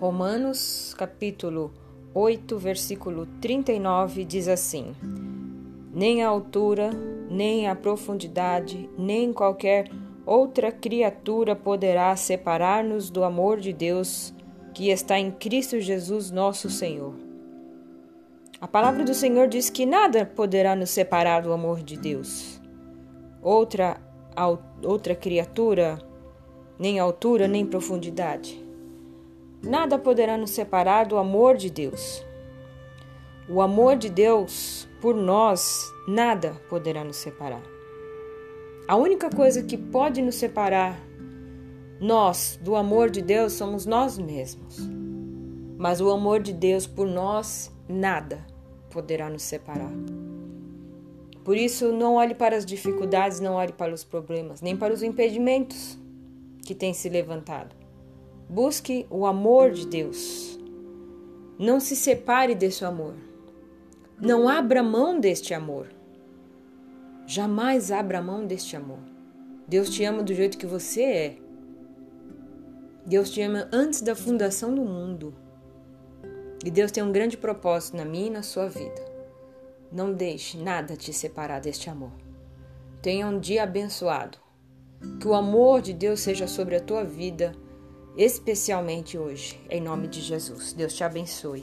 Romanos, capítulo 8, versículo 39 diz assim: Nem a altura, nem a profundidade, nem qualquer outra criatura poderá separar-nos do amor de Deus que está em Cristo Jesus, nosso Senhor. A palavra do Senhor diz que nada poderá nos separar do amor de Deus. Outra outra criatura, nem altura, nem profundidade. Nada poderá nos separar do amor de Deus. O amor de Deus por nós, nada poderá nos separar. A única coisa que pode nos separar, nós, do amor de Deus, somos nós mesmos. Mas o amor de Deus por nós, nada poderá nos separar. Por isso, não olhe para as dificuldades, não olhe para os problemas, nem para os impedimentos que têm se levantado. Busque o amor de Deus. Não se separe desse amor. Não abra mão deste amor. Jamais abra mão deste amor. Deus te ama do jeito que você é. Deus te ama antes da fundação do mundo. E Deus tem um grande propósito na minha e na sua vida. Não deixe nada te separar deste amor. Tenha um dia abençoado. Que o amor de Deus seja sobre a tua vida especialmente hoje, em nome de Jesus. Deus te abençoe.